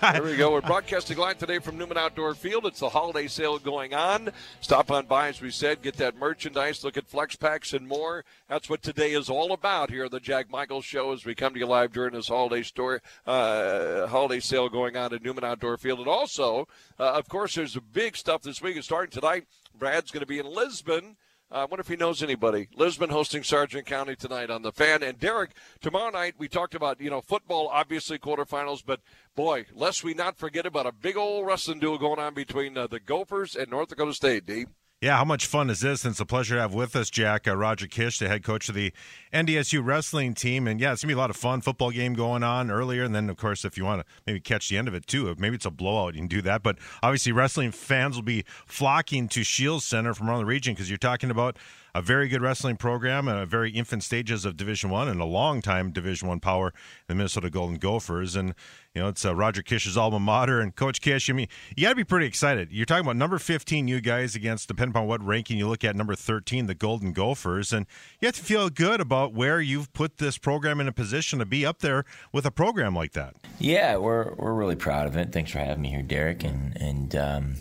there we go. We're broadcasting live today from Newman Outdoor Field. It's the holiday sale going on. Stop on by, as we said, get that merchandise, look at flex packs and more. That's what today is all about here at the Jack Michaels Show as we come to you live during this holiday store, uh, holiday sale going on at Newman Outdoor Field. And also, uh, of course, there's a big stuff this week. It's starting tonight. Brad's going to be in Lisbon. I wonder if he knows anybody. Lisbon hosting Sargent County tonight on the fan. And Derek, tomorrow night we talked about, you know, football, obviously quarterfinals, but boy, lest we not forget about a big old wrestling duel going on between uh, the Gophers and North Dakota State, D. Yeah, how much fun is this? And it's a pleasure to have with us Jack uh, Roger Kish, the head coach of the NDSU wrestling team. And yeah, it's gonna be a lot of fun. Football game going on earlier, and then of course, if you want to maybe catch the end of it too, maybe it's a blowout, you can do that. But obviously, wrestling fans will be flocking to Scheels Center from around the region because you're talking about a very good wrestling program and a very infant stages of Division One and a long time Division One power, the Minnesota Golden Gophers. And you know, it's uh, Roger Kish's alma mater. And Coach Kish, I mean, you got to be pretty excited. You're talking about number 15, you guys, against, depending upon what ranking you look at, number 13, the Golden Gophers. And you have to feel good about where you've put this program in a position to be up there with a program like that. Yeah, we're we're really proud of it. Thanks for having me here, Derek. And and um,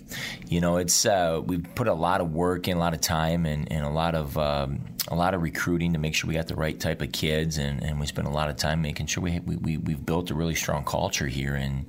you know, it's uh, we've put a lot of work and a lot of time, and, and a lot of um, a lot of recruiting to make sure we got the right type of kids, and, and we spent a lot of time making sure we we, we we've built a really strong culture here, and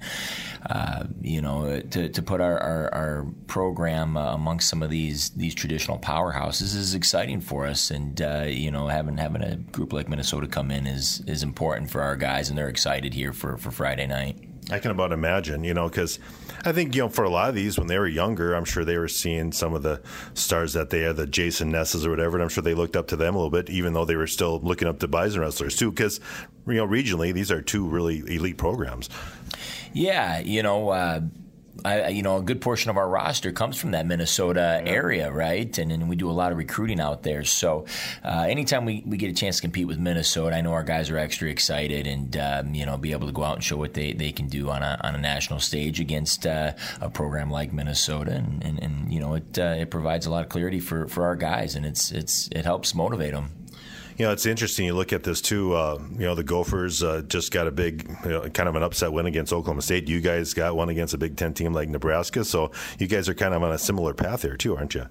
uh, you know, to, to put our our, our program uh, amongst some of these these traditional powerhouses is exciting for us, and uh, you know, having having a group like Minnesota come in is is important for our guys, and they're excited here for for Friday night. I can about imagine, you know, because I think, you know, for a lot of these, when they were younger, I'm sure they were seeing some of the stars that they are, the Jayson Nesses or whatever, and I'm sure they looked up to them a little bit, even though they were still looking up to Bison wrestlers too, because, you know, regionally, these are two really elite programs. Yeah, you know, uh, I, you know, a good portion of our roster comes from that Minnesota area, right? And, and we do a lot of recruiting out there. So uh, anytime we, we get a chance to compete with Minnesota, I know our guys are extra excited and, um, you know, be able to go out and show what they, they can do on a, on a national stage against uh, a program like Minnesota. And, and, and you know, it, uh, it provides a lot of clarity for, for our guys and it's, it's, it helps motivate them. You know, it's interesting. You look at this too. Uh, you know, the Gophers uh, just got a big, you know, kind of an upset win against Oklahoma State. You guys got one against a Big Ten team like Nebraska. So you guys are kind of on a similar path there too, aren't you?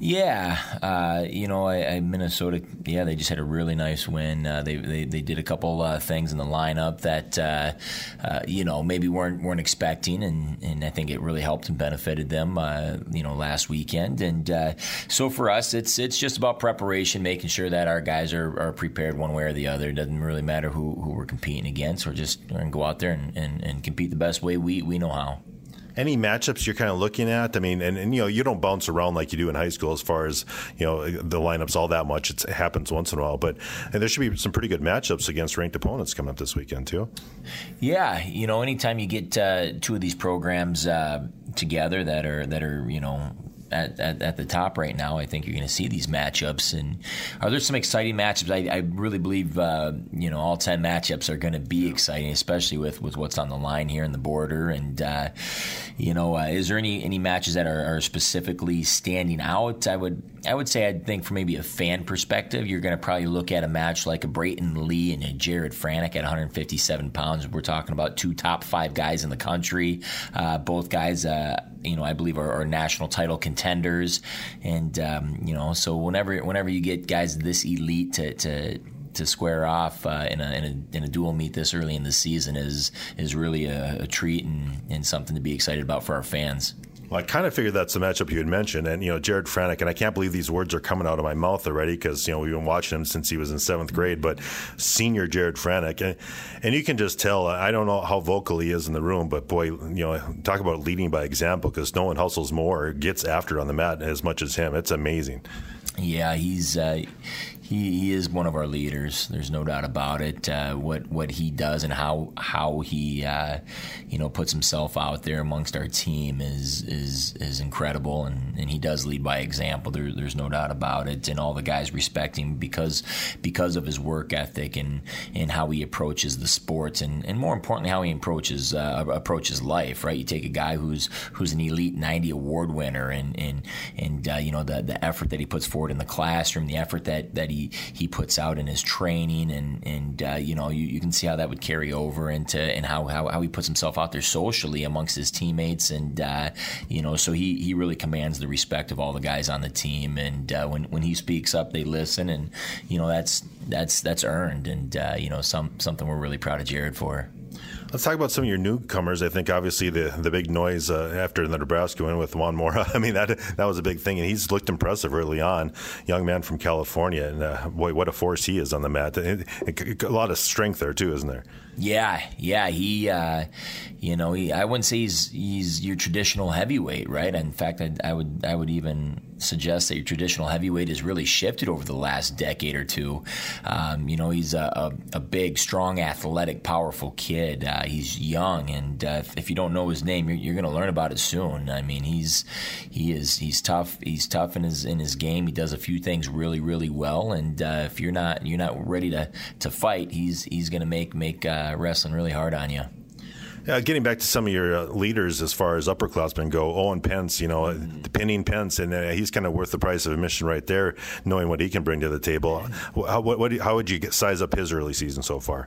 Yeah, uh, you know, I, I, Minnesota. Yeah, they just had a really nice win. Uh, they, they they did a couple uh, things in the lineup that uh, uh, you know maybe weren't weren't expecting, and, and I think it really helped and benefited them. Uh, you know, last weekend, and so for us, it's it's just about preparation, making sure that our guys are, are prepared one way or the other. It doesn't really matter who, who we're competing against. We're just going to go out there and, and, and compete the best way we, we know how any matchups you're kind of looking at? I mean, and, and, you know, you don't bounce around like you do in high school as far as you know the lineups all that much. It's, it happens once in a while, but and there should be some pretty good matchups against ranked opponents coming up this weekend too. Yeah, you know, anytime you get uh, two of these programs uh, together that are that are you know at, at, at the top right now, I think you're going to see these matchups. And are there some exciting matchups? I, I really believe uh, you know all ten matchups are going to be exciting, especially with, with what's on the line here in the border. And uh, you know, uh, is there any any matches that are, are, specifically standing out? I would I would say I think from maybe a fan perspective, you're going to probably look at a match like a Brayton Lee and a Jared Franek at 157 pounds. We're talking about two top five guys in the country. Uh, both guys, uh, you know, I believe are, are national title contenders, and um, you know, so whenever whenever you get guys this elite to, to to square off uh, in, a, in, a, in, a, dual meet this early in the season is is really a, a treat and, and something to be excited about for our fans. Well, I kind of figured that's the matchup you had mentioned, and you know Jared Franek, and I can't believe these words are coming out of my mouth already because you know we've been watching him since he was in seventh grade. But senior Jared Franek, and, and you can just tell. I don't know how vocal he is in the room, but boy, you know, talk about leading by example because no one hustles more, or gets after on the mat as much as him. It's amazing. Yeah, he's uh, he, he is one of our leaders. There's no doubt about it. Uh, what what he does and how how he uh, you know puts himself out there amongst our team is is is incredible, and, and he does lead by example. There, there's no doubt about it, and all the guys respect him because because of his work ethic and and how he approaches the sports, and, and more importantly, how he approaches uh, approaches life. Right, you take a guy who's who's an elite 90 award winner, and and and uh, you know the the effort that he puts forward in the classroom, the effort that that he he puts out in his training, and and uh, you know you, you can see how that would carry over into and how, how how he puts himself out there socially amongst his teammates, and uh, you know so he he really commands the respect of all the guys on the team, and uh, when when he speaks up, they listen, and you know that's that's that's earned, and uh, you know some something we're really proud of Jared for. Let's talk about some of your newcomers. I think obviously the the big noise uh, after the Nebraska win with Juan Mora. I mean that that was a big thing, and he's looked impressive early on. Young man from California, and uh, boy, what a force he is on the mat. a lot of strength there too, isn't there? Yeah, yeah. He, uh, you know, he, I wouldn't say he's he's your traditional heavyweight, right? In fact, I, I would I would even suggest that your traditional heavyweight has really shifted over the last decade or two. Um, you know, he's a, a, a, big, strong, athletic, powerful kid. Uh, he's young, and uh, if, you don't know his name, you're, you're going to learn about it soon. I mean, he's he is he's tough. He's tough in his in his game. He does a few things really, really well. And uh, if you're not you're not ready to to fight, he's he's going to make make uh, Uh, wrestling really hard on you. Uh, getting back to some of your uh, leaders as far as upperclassmen go, Owen Pentz, you know, mm-hmm. pinning Pentz, and uh, he's kind of worth the price of admission right there, knowing what he can bring to the table. How, what, what, how would you get, size up his early season so far?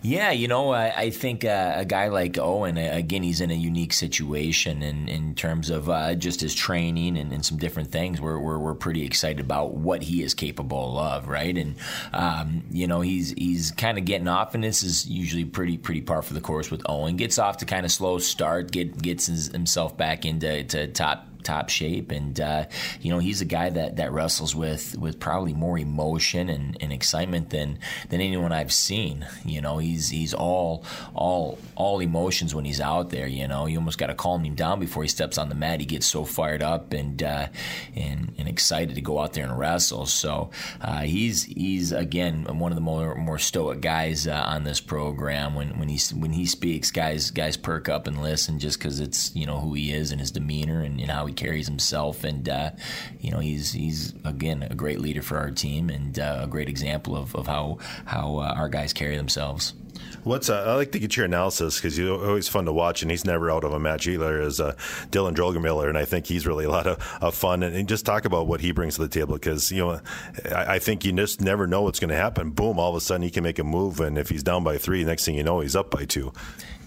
Yeah, you know, I, I think uh, a guy like Owen, uh, again, he's in a unique situation in, in terms of uh, just his training and, and, some different things. We're, we're, we're pretty excited about what he is capable of, right? And, um, you know, he's he's kind of getting off, and this is usually pretty pretty par for the course with Owen. Gets off to kind of slow start, get gets himself back into to top top shape. And uh, you know, he's a guy that, that wrestles with with probably more emotion and, and excitement than than anyone I've seen. You know, he's he's all all all emotions when he's out there. You know, you almost got to calm him down before he steps on the mat. He gets so fired up and uh, and, and excited to go out there and wrestle. So uh, he's he's again one of the more more stoic guys uh, on this program. When when he when he speaks, guys guys perk up and listen just because it's you know who he is and his demeanor and, and how he carries himself, and uh, you know he's he's again a great leader for our team and uh, a great example of, of how how uh, our guys carry themselves. What's uh, I like to get your analysis because he's always fun to watch, and he's never out of a match either. Is uh, Dylan Droegemueller, and I think he's really a lot of, of fun. And, and, just talk about what he brings to the table because you know I, I, think you just never know what's going to happen. Boom! All of a sudden he can make a move, and if he's down by three, next thing you know he's up by two.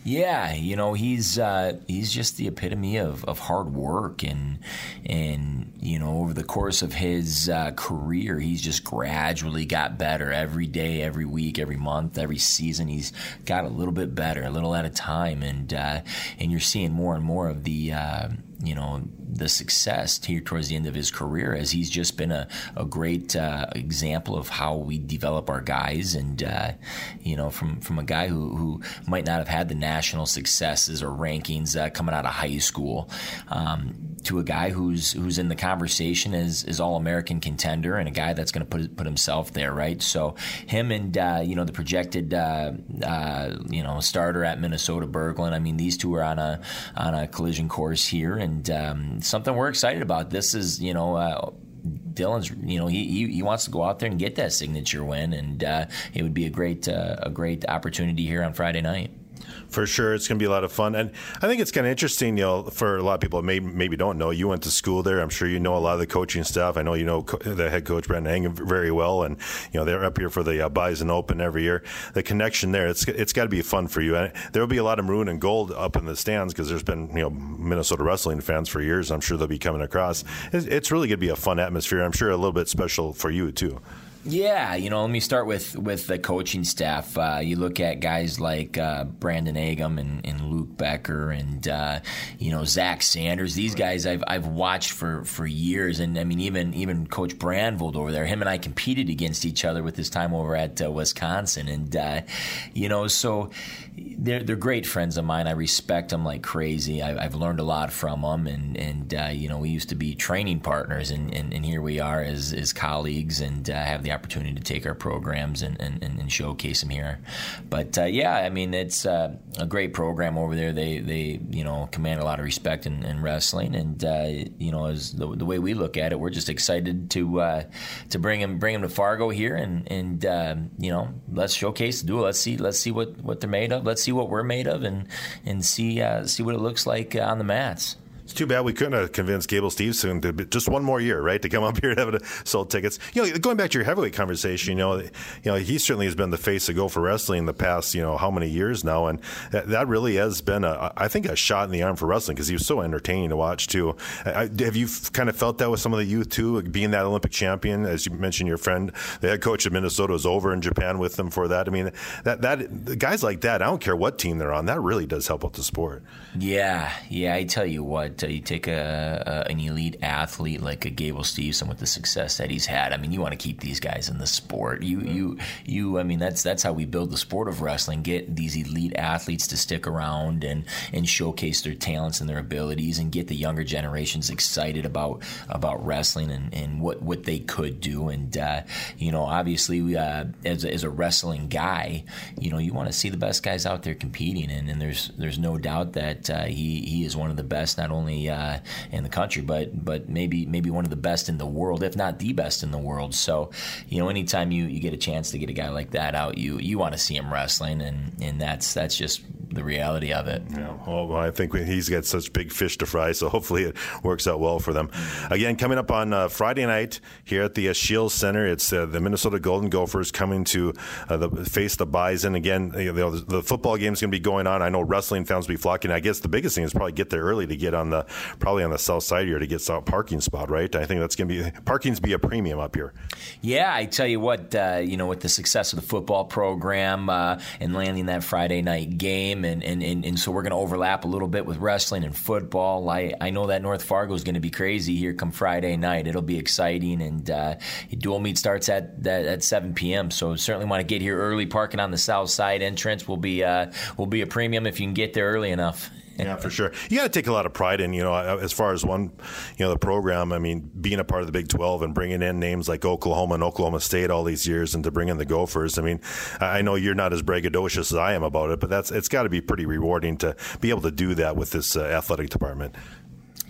Yeah, you know he's uh, he's just the epitome of, of hard work and and you know over the course of his uh, career he's just gradually got better every day, every week, every month, every season. He's got a little bit better, a little at a time, and uh, and you're seeing more and more of the uh, you know the success here towards the end of his career as he's just been a, a great uh, example of how we develop our guys. And uh, you know from from a guy who, who might not have had the national successes or rankings uh, coming out of high school um, to a guy who's who's in the conversation as, as all American contender and a guy that's going to put put himself there right? So him and uh, you know the projected uh, uh, you know starter at Minnesota Berglund I mean these two are on a on a collision course here and um, something we're excited about. This is, you know. Uh, Dylan's, you know, he, he, he wants to go out there and get that signature win, and uh, it would be a great uh, a great opportunity here on Friday night for sure. It's going to be a lot of fun, and I think it's kind of interesting. You know, for a lot of people maybe maybe don't know, you went to school there. I'm sure you know a lot of the coaching staff. I know you know co- the head coach Brandon Eggum very well, and you know they're up here for the uh, Bison Open every year. The connection there, it's it's got to be fun for you. And there will be a lot of maroon and gold up in the stands because there's been you know Minnesota wrestling fans for years. I'm sure they'll be coming across. It's, it's really going to be a fun atmosphere. I'm sure a little bit special for you too. Yeah, you know, let me start with with the coaching staff. Uh, you look at guys like uh, Brandon Eggum and, and, Luke Becker and uh, you know Zach Sanders. These guys I've I've watched for, for years, and I mean even even Coach Brandvold over there. Him and I competed against each other with his time over at uh, Wisconsin, and uh, you know so they're they're great friends of mine. I respect them like crazy. I, have learned a lot from them, and and uh, you know we used to be training partners, and, and, and here we are as as colleagues, and have the opportunity to take our programs and, and, and showcase them here. But uh, yeah, I mean, it's uh, a great program over there. They they you know command a lot of respect in, in wrestling, and uh, you know as the, the, way we look at it, we're just excited to uh, to bring them bring them to Fargo here, and and um, you know let's showcase the duel. Let's see let's see what, what they're made of. Let's see what we're made of, and and see uh, see what it looks like on the mats. It's too bad we couldn't have convinced Gable Steveson to just one more year, right, to come up here and have it, sold tickets. You know, going back to your heavyweight conversation, you know, you know, he certainly has been the face of Gopher Wrestling in the past, you know, how many years now, and that, that really has been a, I think, a shot in the arm for wrestling because he was so entertaining to watch too. I, have you kind of felt that with some of the youth too, being that Olympic champion, as you mentioned, your friend, the head coach of Minnesota, was over in Japan with them for that. I mean, that that guys like that, I don't care what team they're on, that really does help out the sport. Yeah, yeah, I tell you what, uh, you take a a, an elite athlete like a Gable Steveson with the success that he's had, I mean, you want to keep these guys in the sport. You, you, you. I mean, that's that's how we build the sport of wrestling. Get these elite athletes to stick around and and showcase their talents and their abilities, and get the younger generations excited about about wrestling and, and what what they could do. And uh, you know, obviously, uh, as as a wrestling guy, you know, you want to see the best guys out there competing, and, and there's there's no doubt that uh, he he is one of the best, not only uh, in the country, but but maybe maybe one of the best in the world, if not the best in the world. So, you know, anytime you, you get a chance to get a guy like that out, you you want to see him wrestling, and and that's that's just the reality of it. Yeah. Well, I think he's got such big fish to fry, so hopefully it works out well for them. Again, coming up on uh, Friday night here at the uh, Scheels Center, it's uh, the Minnesota Golden Gophers coming to uh, the, face the Bison. Again, you know, the, the, football game is going to be going on. I know wrestling fans will be flocking. I guess the biggest thing is probably get there early to get on the probably on the south side here to get some parking spot. Right? I think that's going to be parking's be a premium up here. Yeah, I tell you what, uh, you know, with the success of the football program uh, and landing that Friday night game and, and, and, and so we're going to overlap a little bit with wrestling and football. I, I know that North Fargo is going to be crazy here come Friday night. It'll be exciting, and uh, dual meet starts at, at, at 7 p.m. So certainly want to get here early. Parking on the south side entrance will be uh, will be a premium if you can get there early enough yeah, for sure. You got to take a lot of pride in, you know, as far as one, you know, the program. I mean, being a part of the Big 12 and bringing in names like Oklahoma and Oklahoma State all these years and to bring in the Gophers. I mean, I know you're not as braggadocious as I am about it, but that's it's got to be pretty rewarding to be able to do that with this uh, athletic department.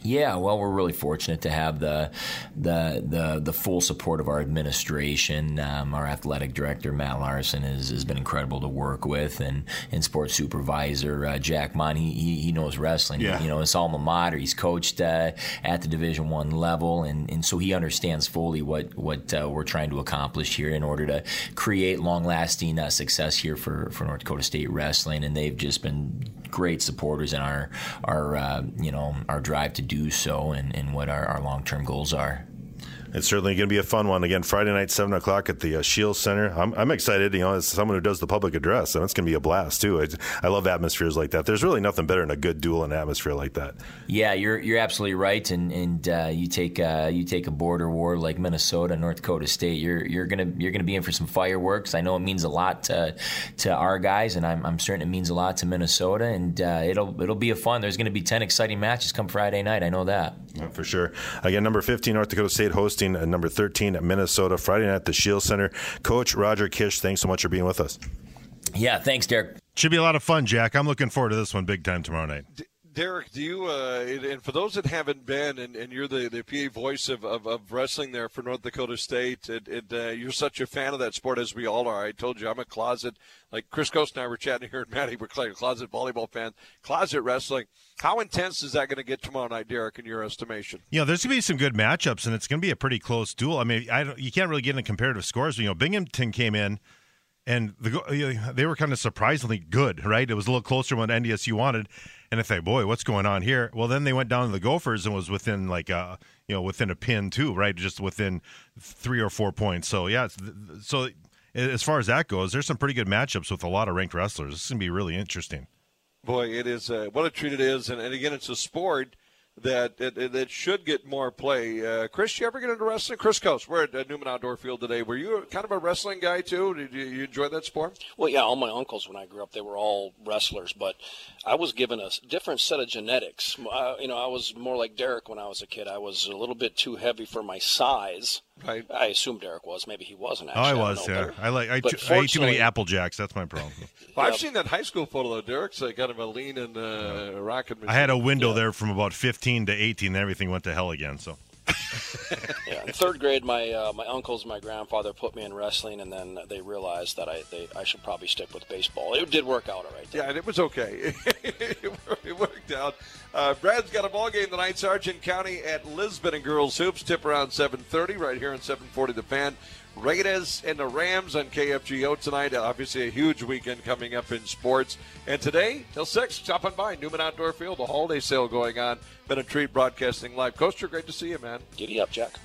Yeah, well, we're really fortunate to have the the the, the full support of our administration. Um, our athletic director Matt Larsen has, has been incredible to work with, and and sports supervisor uh, Jack Mon. He, he, he knows wrestling. Yeah. You know, it's alma mater. He's coached uh, at the Division One level, and, and so he understands fully what what uh, we're trying to accomplish here in order to create long lasting uh, success here for for North Dakota State wrestling. And they've just been great supporters in our our uh, you know our drive to do so and, and what our, our long term goals are. It's certainly going to be a fun one. Again, Friday night, 7 o'clock at the uh, Scheels Center. I'm, I'm, excited, you know, as someone who does the public address, and it's going to be a blast, too. I, I, love atmospheres like that. There's really nothing better than a good duel and atmosphere like that. Yeah, you're you're absolutely right. And and uh, you take uh, you take a border war like Minnesota, North Dakota State, you're you're gonna you're gonna be in for some fireworks. I know it means a lot to to our guys, and I'm, I'm certain it means a lot to Minnesota. And uh, it'll it'll be a fun. There's going to be 10 exciting matches come Friday night. I know that. Yeah, for sure. Again, number 15, North Dakota State hosting uh, number 13 at Minnesota Friday night at the Scheels Center. Coach Roger Kish, thanks so much for being with us. Yeah, thanks, Derek. Should be a lot of fun, Jack. I'm looking forward to this one big time tomorrow night. Derek, do you, uh, and for those that haven't been, and, and you're the, the PA voice of, of, of wrestling there for North Dakota State, and, and uh, you're such a fan of that sport as we all are. I told you I'm a closet, like Chris Coste and I were chatting here, and like a closet volleyball fan, closet wrestling. How intense is that going to get tomorrow night, Derek, in your estimation? You know, there's going to be some good matchups, and it's going to be a pretty close duel. I mean, I you can't really get into comparative scores. You know, Binghamton came in and the, they were kind of surprisingly good, right? It was a little closer than NDSU wanted, and I thought, boy, what's going on here? Well, then they went down to the Gophers and was within like a, uh, you know, within a pin too, right? Just within three or four points. So yeah, so as far as that goes, there's some pretty good matchups with a lot of ranked wrestlers. This is gonna be really interesting. Boy, it is uh, what a treat it is, and, and again, it's a sport that that, should get more play. Uh, Chris, you ever get into wrestling? Chris Coste, we're at Newman Outdoor Field today. Were you kind of a wrestling guy too? Did you, you enjoy that sport? Well, yeah. All my uncles when I grew up, they were all wrestlers, but I was given a different set of genetics. I, you know, I was more like Derek when I was a kid. I was a little bit too heavy for my size. Right. I assume Derek was. Maybe he wasn't. Actually. Oh, I was. I yeah. I like. I ate too many Apple Jacks. That's my problem. well, I've seen that high school photo though. Derek's uh, got him a lean and uh, rocking. I had a window yeah. there from about 15 to 18. And everything went to hell again. So. yeah, in third grade, my uh, my uncles, my grandfather put me in wrestling, and then they realized that I they, I should probably stick with baseball. It did work out all right. Though. Yeah, and it was okay. it worked out. Uh, Brad's got a ball game tonight, Sargent County at Lisbon and girls hoops. Tip around 7:30 right here on 7:40 The Fan. Raiders and the Rams on KFGO tonight. Obviously, a huge weekend coming up in sports. And today, till 6, stopping by Newman Outdoor Field, a holiday sale going on. Been a treat broadcasting live. Coaster, great to see you, man. Giddy up, Jack.